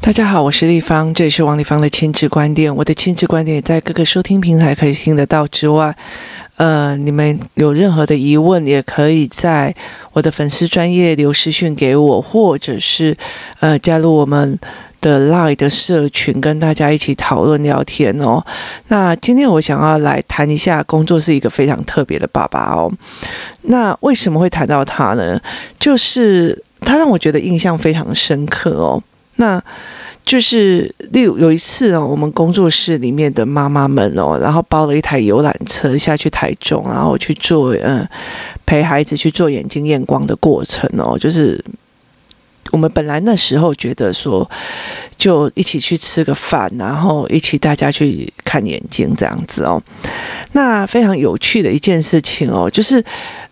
大家好，我是丽芳，这里是王丽芳的亲子观点。我的亲子观点也在各个收听平台可以听得到之外，呃，你们有任何的疑问，也可以在我的粉丝专业留私讯给我，或者是呃加入我们的 Line 的社群，跟大家一起讨论聊天哦。那今天我想要来谈一下，工作是一个非常特别的爸爸哦。那为什么会谈到他呢？就是他让我觉得印象非常深刻哦。那就是，例如有一次哦，我们工作室里面的妈妈们哦，然后包了一台游览车下去台中，然后去做嗯，陪孩子去做眼睛验光的过程哦，就是。我们本来那时候觉得说，就一起去吃个饭，然后一起大家去看眼睛这样子哦。那非常有趣的一件事情哦，就是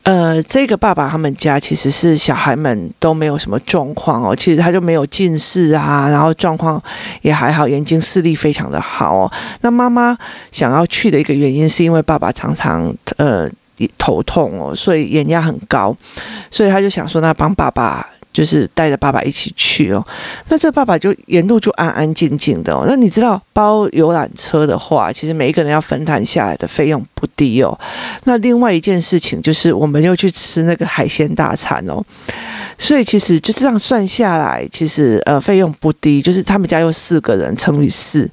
呃，这个爸爸他们家其实是小孩们都没有什么状况哦，其实他就没有近视啊，然后状况也还好，眼睛视力非常的好哦。那妈妈想要去的一个原因，是因为爸爸常常呃头痛哦，所以眼压很高，所以他就想说，那帮爸爸。就是带着爸爸一起去哦，那这爸爸就沿路就安安静静的哦。那你知道包游览车的话，其实每一个人要分摊下来的费用不低哦。那另外一件事情就是，我们又去吃那个海鲜大餐哦。所以其实就这样算下来，其实呃费用不低。就是他们家有四个人乘以四，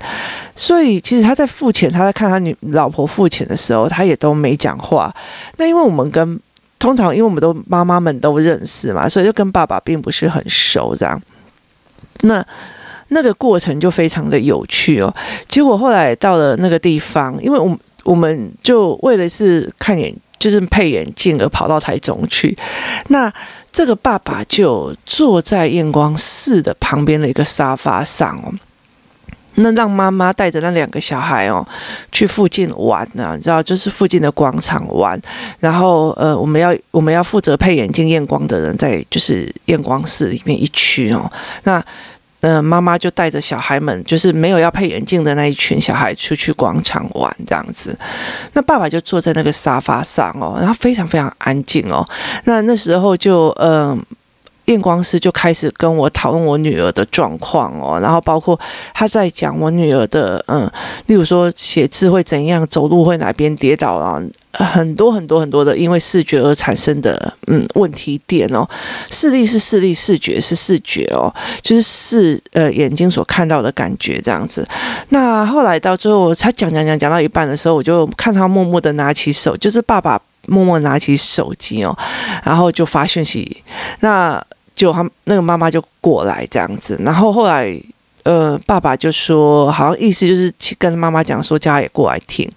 所以其实他在付钱，他在看他女老婆付钱的时候，他也都没讲话。那因为我们跟通常，因为我们都妈妈们都认识嘛，所以就跟爸爸并不是很熟，这样。那那个过程就非常的有趣哦。结果后来到了那个地方，因为我我们就为了是看眼，就是配眼镜而跑到台中去。那这个爸爸就坐在验光室的旁边的一个沙发上哦。那让妈妈带着那两个小孩哦，去附近玩呢、啊，你知道，就是附近的广场玩。然后呃，我们要我们要负责配眼镜验光的人在就是验光室里面一区哦。那呃，妈妈就带着小孩们，就是没有要配眼镜的那一群小孩出去广场玩这样子。那爸爸就坐在那个沙发上哦，然后非常非常安静哦。那那时候就嗯。呃验光师就开始跟我讨论我女儿的状况哦，然后包括他在讲我女儿的嗯，例如说写字会怎样，走路会哪边跌倒啊，很多很多很多的因为视觉而产生的嗯问题点哦，视力是视力，视觉是视觉哦，就是视呃眼睛所看到的感觉这样子。那后来到最后他讲讲讲讲到一半的时候，我就看他默默的拿起手，就是爸爸默默拿起手机哦，然后就发讯息那。就他那个妈妈就过来这样子，然后后来，呃，爸爸就说，好像意思就是去跟妈妈讲说，叫他也过来听。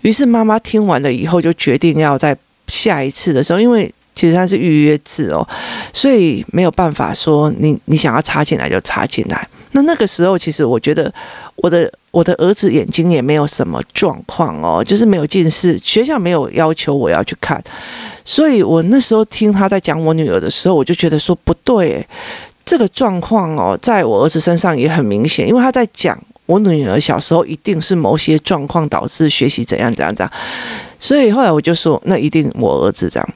于是妈妈听完了以后，就决定要在下一次的时候，因为其实他是预约制哦，所以没有办法说你你想要插进来就插进来。那那个时候，其实我觉得我的我的儿子眼睛也没有什么状况哦，就是没有近视，学校没有要求我要去看。所以我那时候听他在讲我女儿的时候，我就觉得说不对，这个状况哦，在我儿子身上也很明显，因为他在讲我女儿小时候一定是某些状况导致学习怎样怎样怎样，所以后来我就说，那一定我儿子这样。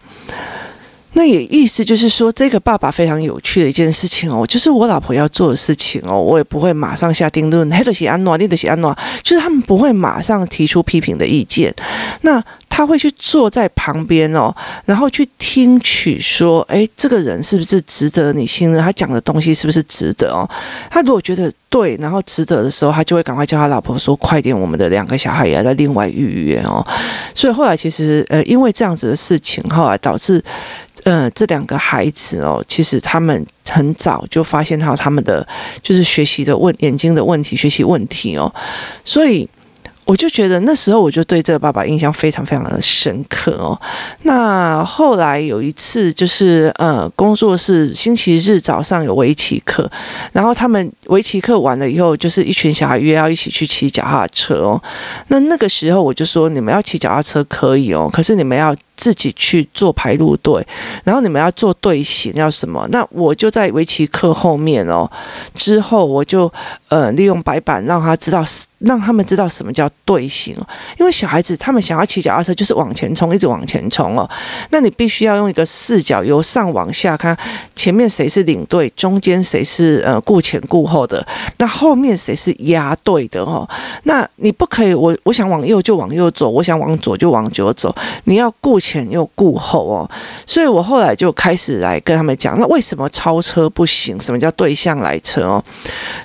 那也意思就是说，这个爸爸非常有趣的一件事情哦，就是我老婆要做的事情哦，我也不会马上下定论，黑的写安诺，绿的写安诺，就是他们不会马上提出批评的意见，那他会去坐在旁边哦，然后去听取说，诶，这个人是不是值得你信任？他讲的东西是不是值得哦？他如果觉得对，然后值得的时候，他就会赶快叫他老婆说，快点，我们的两个小孩也要在另外预约哦。所以后来其实呃，因为这样子的事情，后来导致。呃，这两个孩子哦，其实他们很早就发现到他们的就是学习的问眼睛的问题，学习问题哦，所以我就觉得那时候我就对这个爸爸印象非常非常的深刻哦。那后来有一次就是呃，工作室星期日早上有围棋课，然后他们围棋课完了以后，就是一群小孩约要一起去骑脚踏车哦。那那个时候我就说，你们要骑脚踏车可以哦，可是你们要。自己去做排路队，然后你们要做队形要什么？那我就在围棋课后面哦，之后我就呃利用白板让他知道，让他们知道什么叫队形。因为小孩子他们想要骑脚踏车就是往前冲，一直往前冲哦。那你必须要用一个视角由上往下看，前面谁是领队，中间谁是呃顾前顾后的，那后面谁是压队的哦？那你不可以，我我想往右就往右走，我想往左就往左走，你要顾前又顾后哦，所以我后来就开始来跟他们讲，那为什么超车不行？什么叫对向来车哦？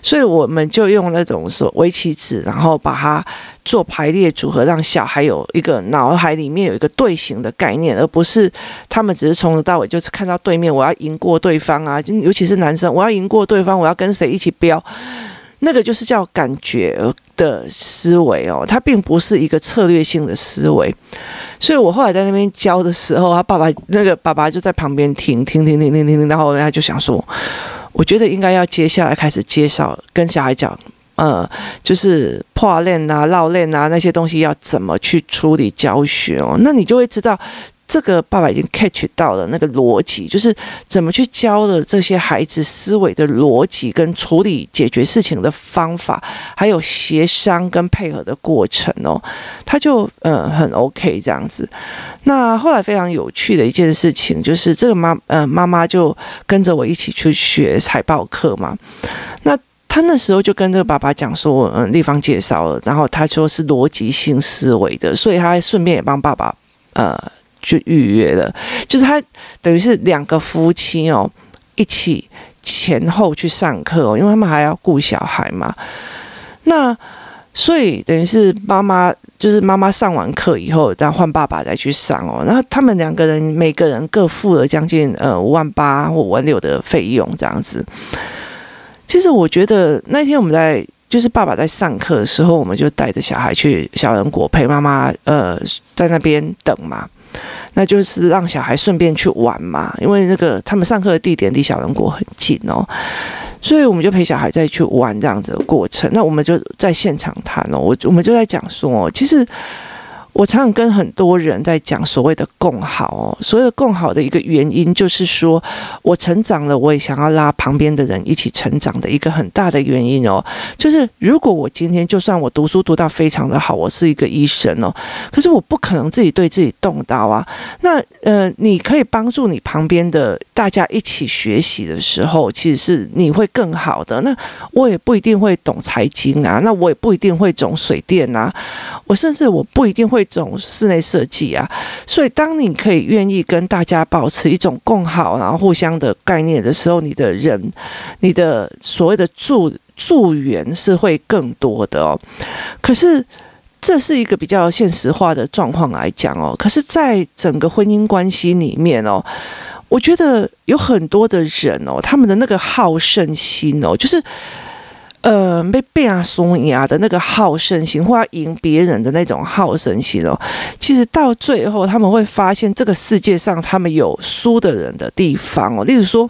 所以我们就用那种说围棋子，然后把它做排列组合，让小孩有一个脑海里面有一个队形的概念，而不是他们只是从头到尾就是看到对面，我要赢过对方啊，尤其是男生，我要赢过对方，我要跟谁一起飙。那个就是叫感觉的思维哦，它并不是一个策略性的思维，所以我后来在那边教的时候，他爸爸那个爸爸就在旁边听听听听听听，然后他就想说，我觉得应该要接下来开始介绍，跟小孩讲，呃，就是破链啊、绕链啊那些东西要怎么去处理教学哦，那你就会知道。这个爸爸已经 catch 到了那个逻辑，就是怎么去教了这些孩子思维的逻辑跟处理解决事情的方法，还有协商跟配合的过程哦，他就嗯很 OK 这样子。那后来非常有趣的一件事情就是，这个妈呃妈妈就跟着我一起去学财报课嘛。那他那时候就跟这个爸爸讲说，嗯，立方介绍了，然后他说是逻辑性思维的，所以他还顺便也帮爸爸呃。就预约了，就是他等于是两个夫妻哦，一起前后去上课哦，因为他们还要顾小孩嘛。那所以等于是妈妈，就是妈妈上完课以后，然后换爸爸再去上哦。然后他们两个人每个人各付了将近呃五万八或五万六的费用这样子。其实我觉得那天我们在就是爸爸在上课的时候，我们就带着小孩去小人国陪妈妈呃在那边等嘛。那就是让小孩顺便去玩嘛，因为那个他们上课的地点离小人国很近哦，所以我们就陪小孩再去玩这样子的过程。那我们就在现场谈哦，我我们就在讲说，其实。我常常跟很多人在讲所谓的共好哦，所谓的共好的一个原因就是说，我成长了，我也想要拉旁边的人一起成长的一个很大的原因哦，就是如果我今天就算我读书读到非常的好，我是一个医生哦，可是我不可能自己对自己动刀啊。那呃，你可以帮助你旁边的大家一起学习的时候，其实是你会更好的。那我也不一定会懂财经啊，那我也不一定会懂水电啊，我甚至我不一定会。这种室内设计啊，所以当你可以愿意跟大家保持一种共好，然后互相的概念的时候，你的人，你的所谓的助助缘是会更多的哦。可是这是一个比较现实化的状况来讲哦。可是，在整个婚姻关系里面哦，我觉得有很多的人哦，他们的那个好胜心哦，就是。呃，被变啊，松牙的那个好胜心，或要赢别人的那种好胜心哦，其实到最后他们会发现，这个世界上他们有输的人的地方哦。例如说，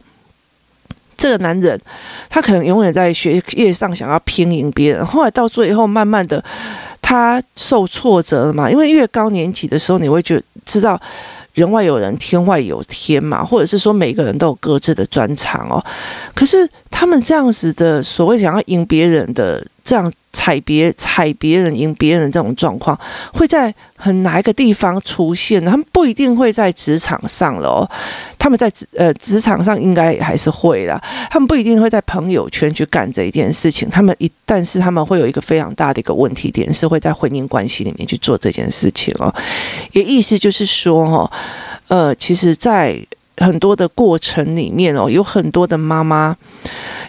这个男人他可能永远在学业上想要拼赢别人，后来到最后慢慢的他受挫折了嘛，因为越高年级的时候，你会觉知道。人外有人，天外有天嘛，或者是说每个人都有各自的专长哦。可是他们这样子的所谓想要赢别人的这样踩别踩别人赢别人这种状况，会在很哪一个地方出现？他们不一定会在职场上了。他们在职呃职场上应该还是会啦。他们不一定会在朋友圈去干这一件事情。他们一但是他们会有一个非常大的一个问题点，是会在婚姻关系里面去做这件事情哦。也意思就是说哦，呃，其实，在很多的过程里面哦，有很多的妈妈。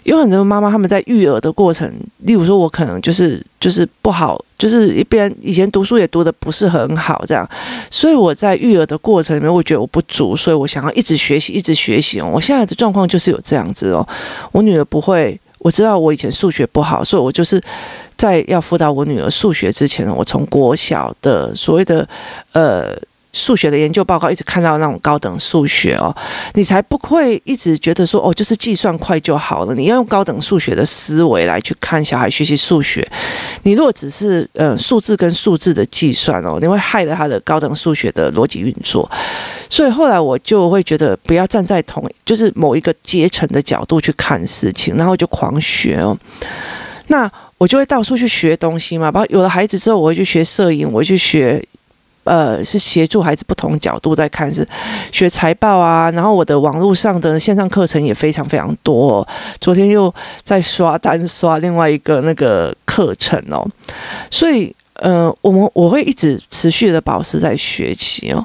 有很多妈妈他们在育儿的过程，例如说，我可能就是就是不好，就是一边以前读书也读得不是很好，这样，所以我在育儿的过程里面，我觉得我不足，所以我想要一直学习，一直学习哦。我现在的状况就是有这样子哦，我女儿不会，我知道我以前数学不好，所以我就是在要辅导我女儿数学之前，我从国小的所谓的呃。数学的研究报告，一直看到那种高等数学哦，你才不会一直觉得说哦，就是计算快就好了。你要用高等数学的思维来去看小孩学习数学。你如果只是呃数字跟数字的计算哦，你会害了他的高等数学的逻辑运作。所以后来我就会觉得，不要站在同就是某一个阶层的角度去看事情，然后就狂学哦。那我就会到处去学东西嘛，包括有了孩子之后，我会去学摄影，我会去学。呃，是协助孩子不同角度在看，是学财报啊。然后我的网络上的线上课程也非常非常多哦。昨天又在刷单刷另外一个那个课程哦。所以，呃，我们我会一直持续的保持在学习哦。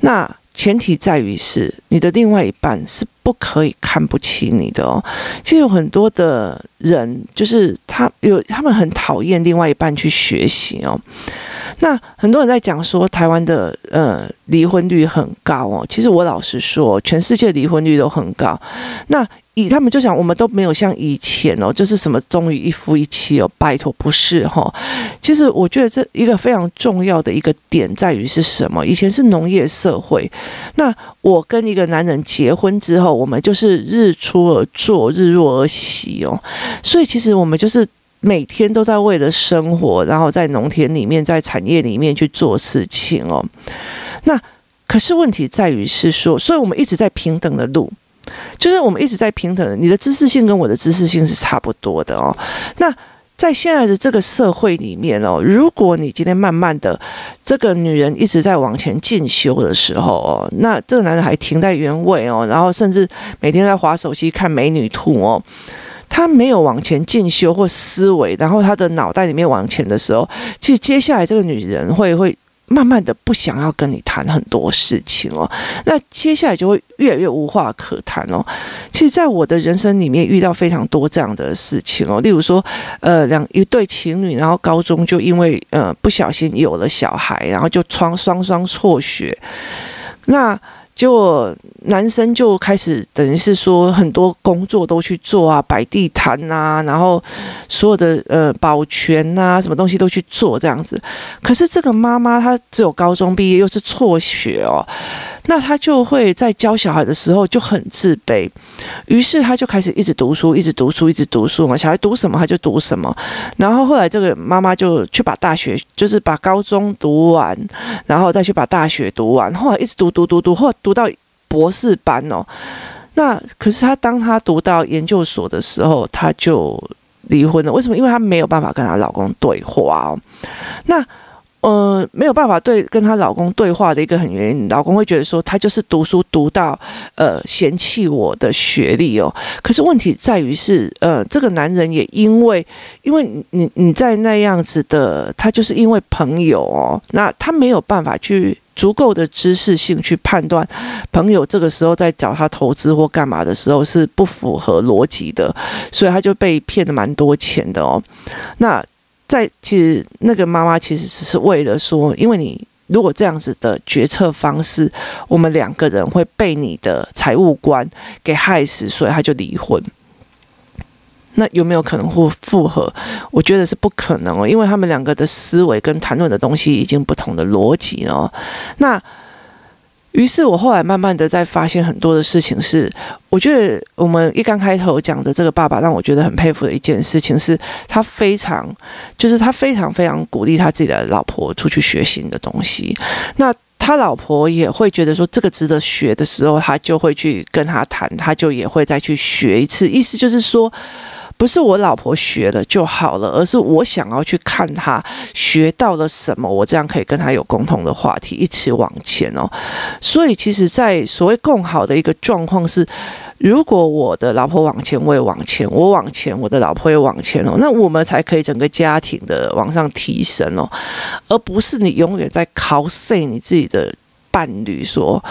那前提在于是你的另外一半是不可以看不起你的哦。其实有很多的人，就是他有他们很讨厌另外一半去学习哦。那很多人在讲说台湾的呃离婚率很高哦，其实我老实说，全世界离婚率都很高。那他们就讲，我们都没有像以前哦，就是什么终于一夫一妻哦，拜托不是哈、哦。其实我觉得这一个非常重要的一个点在于是什么？以前是农业社会，那我跟一个男人结婚之后，我们就是日出而作，日落而息哦。所以其实我们就是。每天都在为了生活，然后在农田里面，在产业里面去做事情哦。那可是问题在于是说，所以我们一直在平等的路，就是我们一直在平等。你的知识性跟我的知识性是差不多的哦。那在现在的这个社会里面哦，如果你今天慢慢的这个女人一直在往前进修的时候哦，那这个男人还停在原位哦，然后甚至每天在滑手机看美女图哦。他没有往前进修或思维，然后他的脑袋里面往前的时候，其实接下来这个女人会会慢慢的不想要跟你谈很多事情哦。那接下来就会越来越无话可谈哦。其实，在我的人生里面遇到非常多这样的事情哦，例如说，呃，两一对情侣，然后高中就因为呃不小心有了小孩，然后就双双双辍学，那。结果男生就开始等于是说很多工作都去做啊，摆地摊呐，然后所有的呃保全呐，什么东西都去做这样子。可是这个妈妈她只有高中毕业，又是辍学哦。那他就会在教小孩的时候就很自卑，于是他就开始一直读书，一直读书，一直读书嘛。小孩读什么他就读什么。然后后来这个妈妈就去把大学，就是把高中读完，然后再去把大学读完。后来一直读读读读，后来读到博士班哦。那可是他当他读到研究所的时候，他就离婚了。为什么？因为他没有办法跟他老公对话哦。那。呃，没有办法对跟她老公对话的一个很原因，老公会觉得说她就是读书读到呃嫌弃我的学历哦。可是问题在于是，呃，这个男人也因为因为你你在那样子的，他就是因为朋友哦，那他没有办法去足够的知识性去判断朋友这个时候在找他投资或干嘛的时候是不符合逻辑的，所以他就被骗了蛮多钱的哦。那。在其实那个妈妈其实只是为了说，因为你如果这样子的决策方式，我们两个人会被你的财务观给害死，所以他就离婚。那有没有可能会复合？我觉得是不可能哦，因为他们两个的思维跟谈论的东西已经不同的逻辑了。那。于是我后来慢慢的在发现很多的事情是，我觉得我们一刚开头讲的这个爸爸让我觉得很佩服的一件事情是，他非常，就是他非常非常鼓励他自己的老婆出去学新的东西。那他老婆也会觉得说这个值得学的时候，他就会去跟他谈，他就也会再去学一次。意思就是说。不是我老婆学了就好了，而是我想要去看她学到了什么，我这样可以跟她有共同的话题，一起往前哦。所以，其实，在所谓更好的一个状况是，如果我的老婆往前，我也往前；我往前，我的老婆也往前哦，那我们才可以整个家庭的往上提升哦，而不是你永远在 cos 你自己的伴侣说。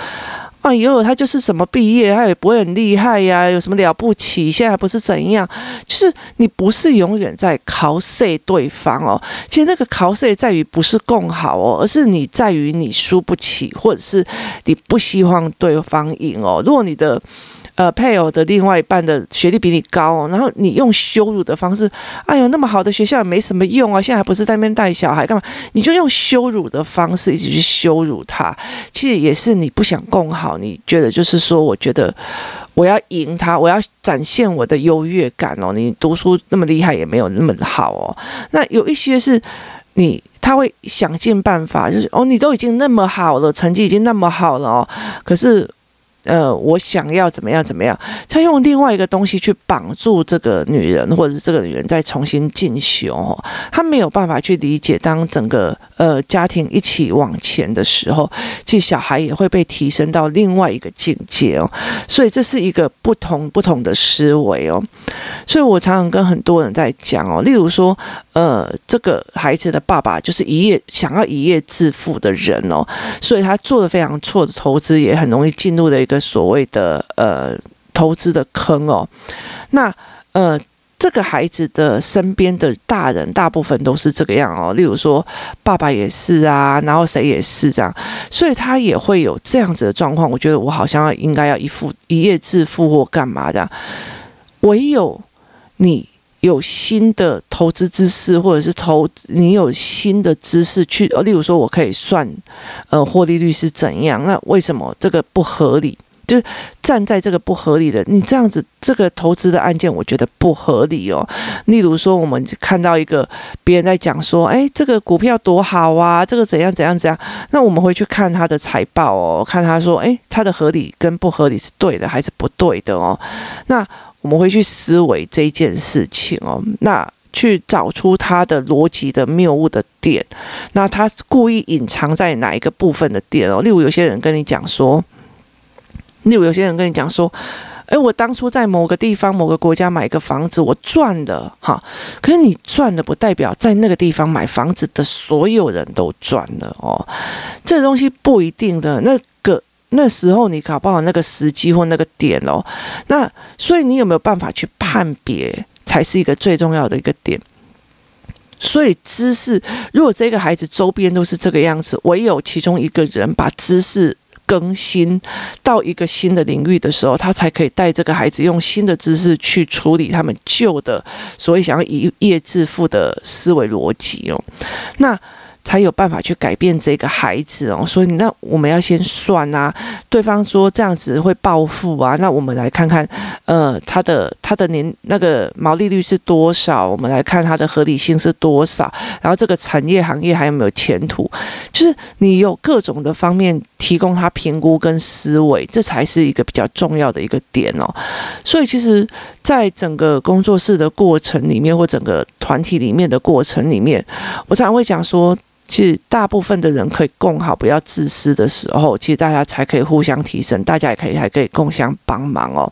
哎呦，他就是什么毕业，他也不会很厉害呀，有什么了不起？现在不是怎样？就是你不是永远在考试对方哦。其实那个考试在于不是共好哦，而是你在于你输不起，或者是你不希望对方赢哦。如果你的呃配偶的另外一半的学历比你高哦，然后你用羞辱的方式，哎呦，那么好的学校也没什么用啊，现在还不是在那边带小孩干嘛？你就用羞辱的方式一直去羞辱他，其实也是你不想共好，你觉得就是说，我觉得我要赢他，我要展现我的优越感哦。你读书那么厉害也没有那么好哦。那有一些是你。他会想尽办法，就是哦，你都已经那么好了，成绩已经那么好了哦，可是。呃，我想要怎么样怎么样？他用另外一个东西去绑住这个女人，或者是这个女人再重新进修。他没有办法去理解，当整个呃家庭一起往前的时候，其实小孩也会被提升到另外一个境界哦。所以这是一个不同不同的思维哦。所以我常常跟很多人在讲哦，例如说，呃，这个孩子的爸爸就是一夜想要一夜致富的人哦，所以他做的非常错的投资，也很容易进入了一个。所谓的呃投资的坑哦，那呃这个孩子的身边的大人大部分都是这个样哦，例如说爸爸也是啊，然后谁也是这样，所以他也会有这样子的状况。我觉得我好像应该要一富一夜致富或干嘛的，唯有你有新的投资知识，或者是投你有新的知识去，例如说我可以算呃获利率是怎样，那为什么这个不合理？就是站在这个不合理的，你这样子这个投资的案件，我觉得不合理哦。例如说，我们看到一个别人在讲说，哎，这个股票多好啊，这个怎样怎样怎样，那我们会去看他的财报哦，看他说，哎，他的合理跟不合理是对的还是不对的哦。那我们会去思维这件事情哦，那去找出他的逻辑的谬误的点，那他故意隐藏在哪一个部分的点哦？例如有些人跟你讲说。例如有些人跟你讲说，哎，我当初在某个地方、某个国家买个房子，我赚了哈。可是你赚的，不代表在那个地方买房子的所有人都赚了哦。这东西不一定的。那个那时候你搞不好那个时机或那个点哦。那所以你有没有办法去判别，才是一个最重要的一个点。所以知识，如果这个孩子周边都是这个样子，唯有其中一个人把知识。更新到一个新的领域的时候，他才可以带这个孩子用新的知识去处理他们旧的所以想要一夜致富的思维逻辑哦。那。才有办法去改变这个孩子哦，所以那我们要先算啊。对方说这样子会暴富啊，那我们来看看，呃，他的他的年那个毛利率是多少？我们来看他的合理性是多少？然后这个产业行业还有没有前途？就是你有各种的方面提供他评估跟思维，这才是一个比较重要的一个点哦。所以其实，在整个工作室的过程里面，或整个团体里面的过程里面，我常常会讲说。其实大部分的人可以共好，不要自私的时候，其实大家才可以互相提升，大家也可以还可以共相帮忙哦。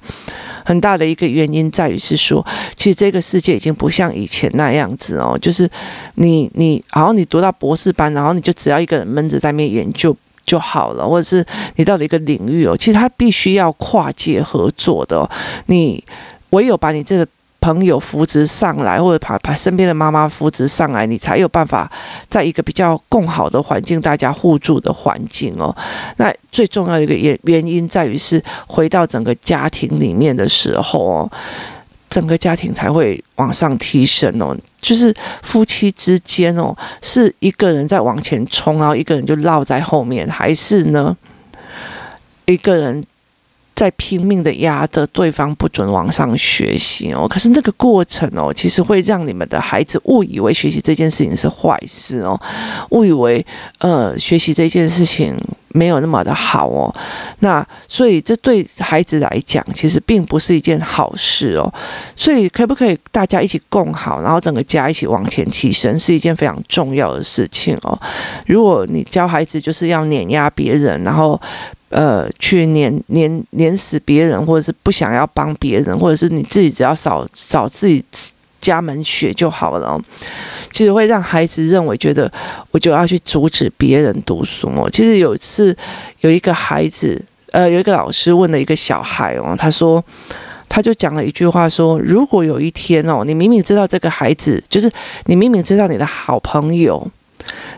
很大的一个原因在于是说，其实这个世界已经不像以前那样子哦，就是你你，然后你读到博士班，然后你就只要一个人闷着在那边研究就好了，或者是你到了一个领域哦，其实他必须要跨界合作的哦，你唯有把你这个。朋友扶植上来，或者把把身边的妈妈扶植上来，你才有办法在一个比较共好的环境，大家互助的环境哦。那最重要一个原原因在于是回到整个家庭里面的时候哦，整个家庭才会往上提升哦。就是夫妻之间哦，是一个人在往前冲，然后一个人就落在后面，还是呢，一个人？在拼命的压着对方不准往上学习哦，可是那个过程哦，其实会让你们的孩子误以为学习这件事情是坏事哦，误以为呃学习这件事情没有那么的好哦，那所以这对孩子来讲其实并不是一件好事哦，所以可不可以大家一起共好，然后整个家一起往前提升，是一件非常重要的事情哦。如果你教孩子就是要碾压别人，然后。呃，去碾碾碾死别人，或者是不想要帮别人，或者是你自己只要扫扫自己家门血就好了。其实会让孩子认为，觉得我就要去阻止别人读书哦。其实有一次，有一个孩子，呃，有一个老师问了一个小孩哦，他说，他就讲了一句话说，如果有一天哦，你明明知道这个孩子，就是你明明知道你的好朋友。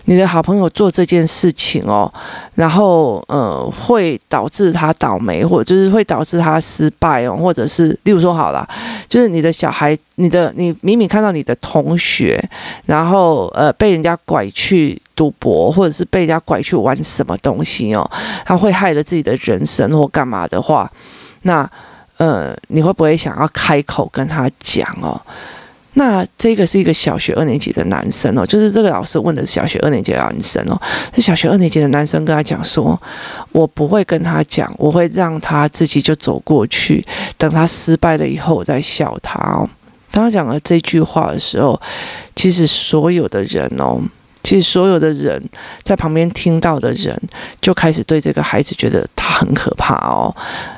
你的好朋友做这件事情哦，然后呃，会导致他倒霉，或者就是会导致他失败哦，或者是例如说好了，就是你的小孩，你的你明明看到你的同学，然后呃被人家拐去赌博，或者是被人家拐去玩什么东西哦，他会害了自己的人生或干嘛的话，那呃，你会不会想要开口跟他讲哦？那这个是一个小学二年级的男生哦，就是这个老师问的是小学二年级的男生哦。这小学二年级的男生跟他讲说：“我不会跟他讲，我会让他自己就走过去，等他失败了以后，我再笑他哦。”当他讲了这句话的时候，其实所有的人哦，其实所有的人在旁边听到的人就开始对这个孩子觉得他很可怕哦。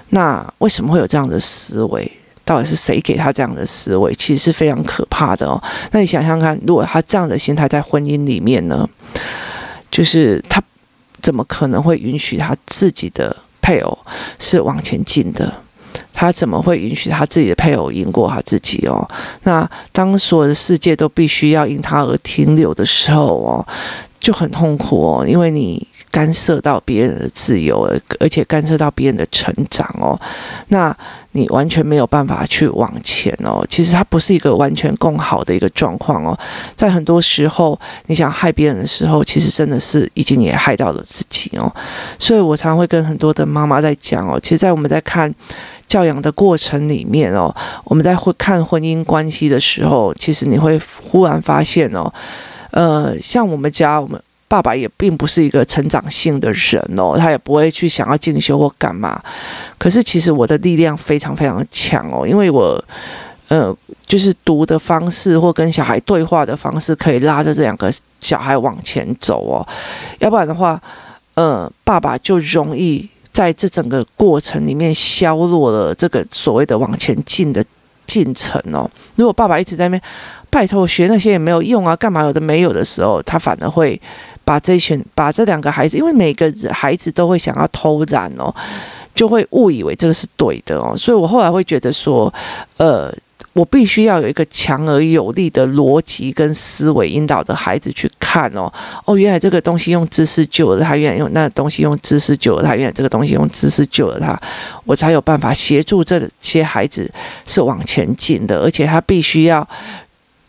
那为什么会有这样的思维？到底是谁给他这样的思维？其实是非常可怕的哦。那你想想看，如果他这样的心态在婚姻里面呢，就是他怎么可能会允许他自己的配偶是往前进的？他怎么会允许他自己的配偶赢过他自己哦？那当所有的世界都必须要因他而停留的时候哦，就很痛苦哦，因为你干涉到别人的自由，而而且干涉到别人的成长哦，那你完全没有办法去往前哦。其实它不是一个完全共好的一个状况哦，在很多时候，你想害别人的时候，其实真的是已经也害到了自己哦。所以我常会跟很多的妈妈在讲哦，其实，在我们在看教养的过程里面哦，我们在会看婚姻关系的时候，其实你会忽然发现哦。呃，像我们家，我们爸爸也并不是一个成长性的人哦，他也不会去想要进修或干嘛。可是其实我的力量非常非常强哦，因为我，呃，就是读的方式或跟小孩对话的方式，可以拉着这两个小孩往前走哦。要不然的话，呃，爸爸就容易在这整个过程里面削弱了这个所谓的往前进的进程哦。如果爸爸一直在那边。拜托，学那些也没有用啊！干嘛有的没有的时候，他反而会把这群、把这两个孩子，因为每个孩子都会想要偷懒哦，就会误以为这个是对的哦。所以我后来会觉得说，呃，我必须要有一个强而有力的逻辑跟思维引导的孩子去看哦。哦，原来这个东西用知识救了他，原来用那东西用知识救了他，原来这个东西用知识救了他，我才有办法协助这些孩子是往前进的，而且他必须要。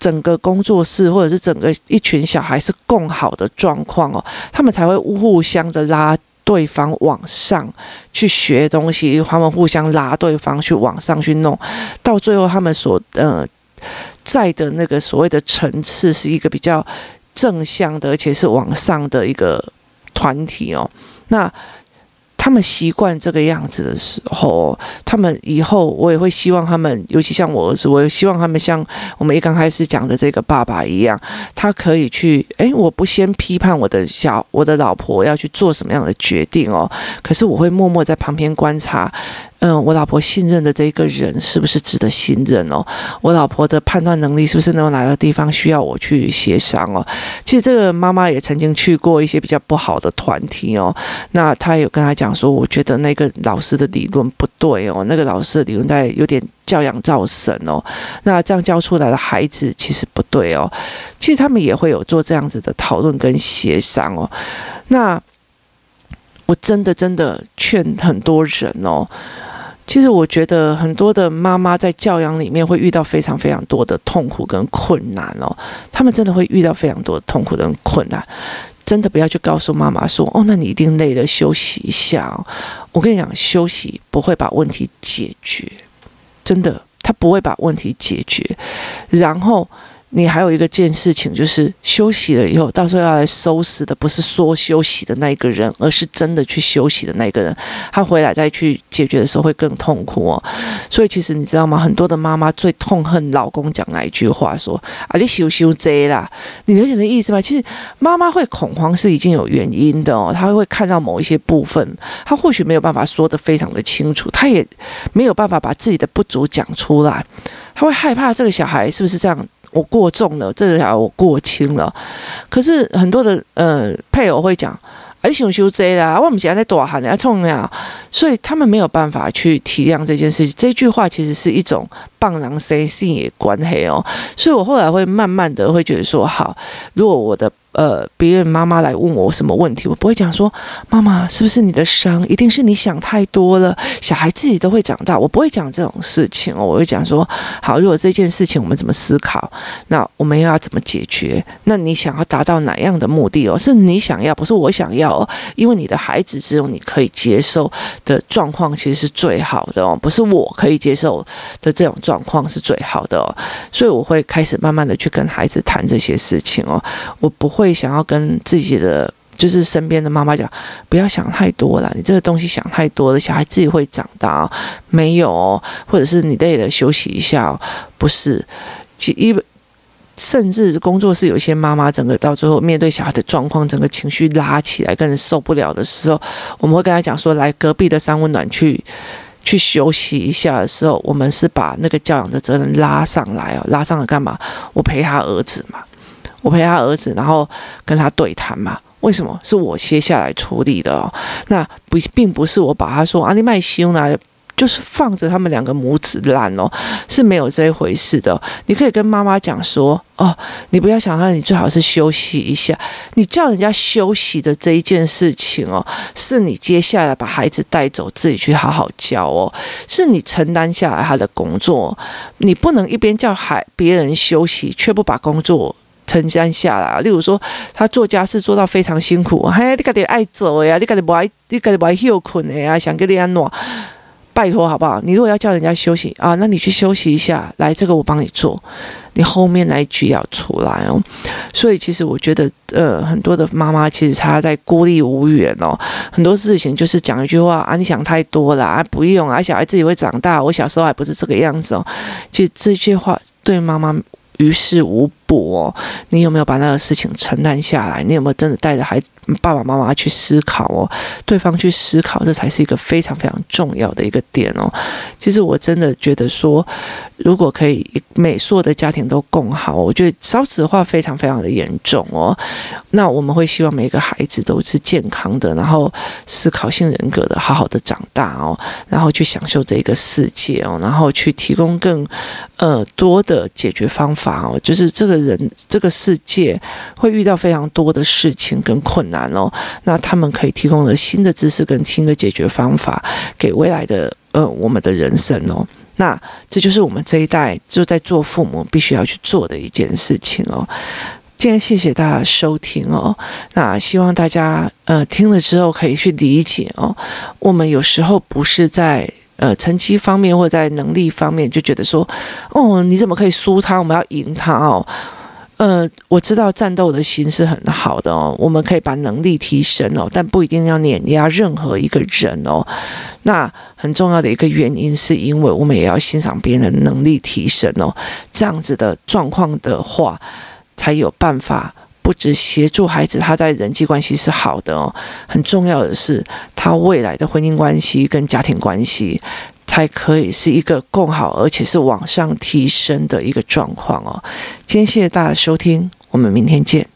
整个工作室或者是整个一群小孩是共好的状况哦，他们才会互相的拉对方往上去学东西，他们互相拉对方去往上去弄，到最后他们所呃在的那个所谓的层次是一个比较正向的，而且是往上的一个团体哦，那。他们习惯这个样子的时候，他们以后我也会希望他们，尤其像我儿子，我也希望他们像我们一刚开始讲的这个爸爸一样，他可以去，哎，我不先批判我的小我的老婆要去做什么样的决定哦，可是我会默默在旁边观察。嗯，我老婆信任的这个人是不是值得信任哦？我老婆的判断能力是不是能有哪个地方需要我去协商哦？其实这个妈妈也曾经去过一些比较不好的团体哦，那她有跟她讲说，我觉得那个老师的理论不对哦，那个老师的理论在有点教养造神哦，那这样教出来的孩子其实不对哦。其实他们也会有做这样子的讨论跟协商哦。那我真的真的劝很多人哦。其实我觉得很多的妈妈在教养里面会遇到非常非常多的痛苦跟困难哦，他们真的会遇到非常多的痛苦跟困难，真的不要去告诉妈妈说哦，那你一定累了，休息一下哦。我跟你讲，休息不会把问题解决，真的，他不会把问题解决，然后。你还有一个件事情，就是休息了以后，到时候要来收拾的不是说休息的那一个人，而是真的去休息的那个人。他回来再去解决的时候会更痛苦哦。所以其实你知道吗？很多的妈妈最痛恨老公讲那一句话，说啊，你休休这啦，你了解的意思吗？其实妈妈会恐慌是已经有原因的哦。她会看到某一些部分，她或许没有办法说得非常的清楚，她也没有办法把自己的不足讲出来，她会害怕这个小孩是不是这样。我过重了，这条我过轻了，可是很多的呃配偶会讲，哎，想修这啦，我们现在在多喊要冲呀，所以他们没有办法去体谅这件事情。这句话其实是一种棒狼 say 性也关黑哦，所以我后来会慢慢的会觉得说，好，如果我的呃，别人妈妈来问我什么问题，我不会讲说妈妈是不是你的伤，一定是你想太多了。小孩自己都会长大，我不会讲这种事情哦。我会讲说，好，如果这件事情我们怎么思考，那我们要怎么解决？那你想要达到哪样的目的哦？是你想要，不是我想要哦。因为你的孩子只有你可以接受的状况，其实是最好的哦，不是我可以接受的这种状况是最好的哦。所以我会开始慢慢的去跟孩子谈这些事情哦，我不会。会想要跟自己的就是身边的妈妈讲，不要想太多了，你这个东西想太多了，小孩自己会长大。没有，或者是你累了休息一下，不是。其一甚至工作室有一些妈妈，整个到最后面对小孩的状况，整个情绪拉起来，跟人受不了的时候，我们会跟他讲说，来隔壁的三温暖去去休息一下的时候，我们是把那个教养的责任拉上来哦，拉上来干嘛？我陪他儿子嘛。我陪他儿子，然后跟他对谈嘛。为什么是我接下来处理的哦？那不并不是我把他说啊，你卖凶呢，就是放着他们两个母子烂哦，是没有这一回事的。你可以跟妈妈讲说哦，你不要想他，你最好是休息一下。你叫人家休息的这一件事情哦，是你接下来把孩子带走，自己去好好教哦，是你承担下来他的工作。你不能一边叫孩别人休息，却不把工作。承担下来，例如说他做家事做到非常辛苦，嘿，你家己爱做呀，你家己不爱，你家己不爱休困的呀，想给你安怎？拜托好不好？你如果要叫人家休息啊，那你去休息一下，来，这个我帮你做，你后面那一句要出来哦。所以其实我觉得，呃，很多的妈妈其实她在孤立无援哦，很多事情就是讲一句话啊，你想太多了啊，不用啊，小孩自己会长大，我小时候还不是这个样子哦。其实这句话对妈妈于事无我。你有没有把那个事情承担下来？你有没有真的带着孩子、爸爸妈妈去思考哦？对方去思考，这才是一个非常非常重要的一个点哦。其实我真的觉得说，如果可以每所有的家庭都共好，我觉得少子化非常非常的严重哦。那我们会希望每个孩子都是健康的，然后思考性人格的，好好的长大哦，然后去享受这个世界哦，然后去提供更呃多的解决方法哦，就是这个。人这个世界会遇到非常多的事情跟困难哦，那他们可以提供了新的知识跟新的解决方法给未来的呃我们的人生哦，那这就是我们这一代就在做父母必须要去做的一件事情哦。今天谢谢大家收听哦，那希望大家呃听了之后可以去理解哦，我们有时候不是在。呃，成绩方面或者在能力方面，就觉得说，哦，你怎么可以输他？我们要赢他哦。呃，我知道战斗的心是很好的哦，我们可以把能力提升哦，但不一定要碾压任何一个人哦。那很重要的一个原因，是因为我们也要欣赏别人的能力提升哦。这样子的状况的话，才有办法。不止协助孩子，他在人际关系是好的哦，很重要的是他未来的婚姻关系跟家庭关系才可以是一个更好，而且是往上提升的一个状况哦。今天谢谢大家收听，我们明天见。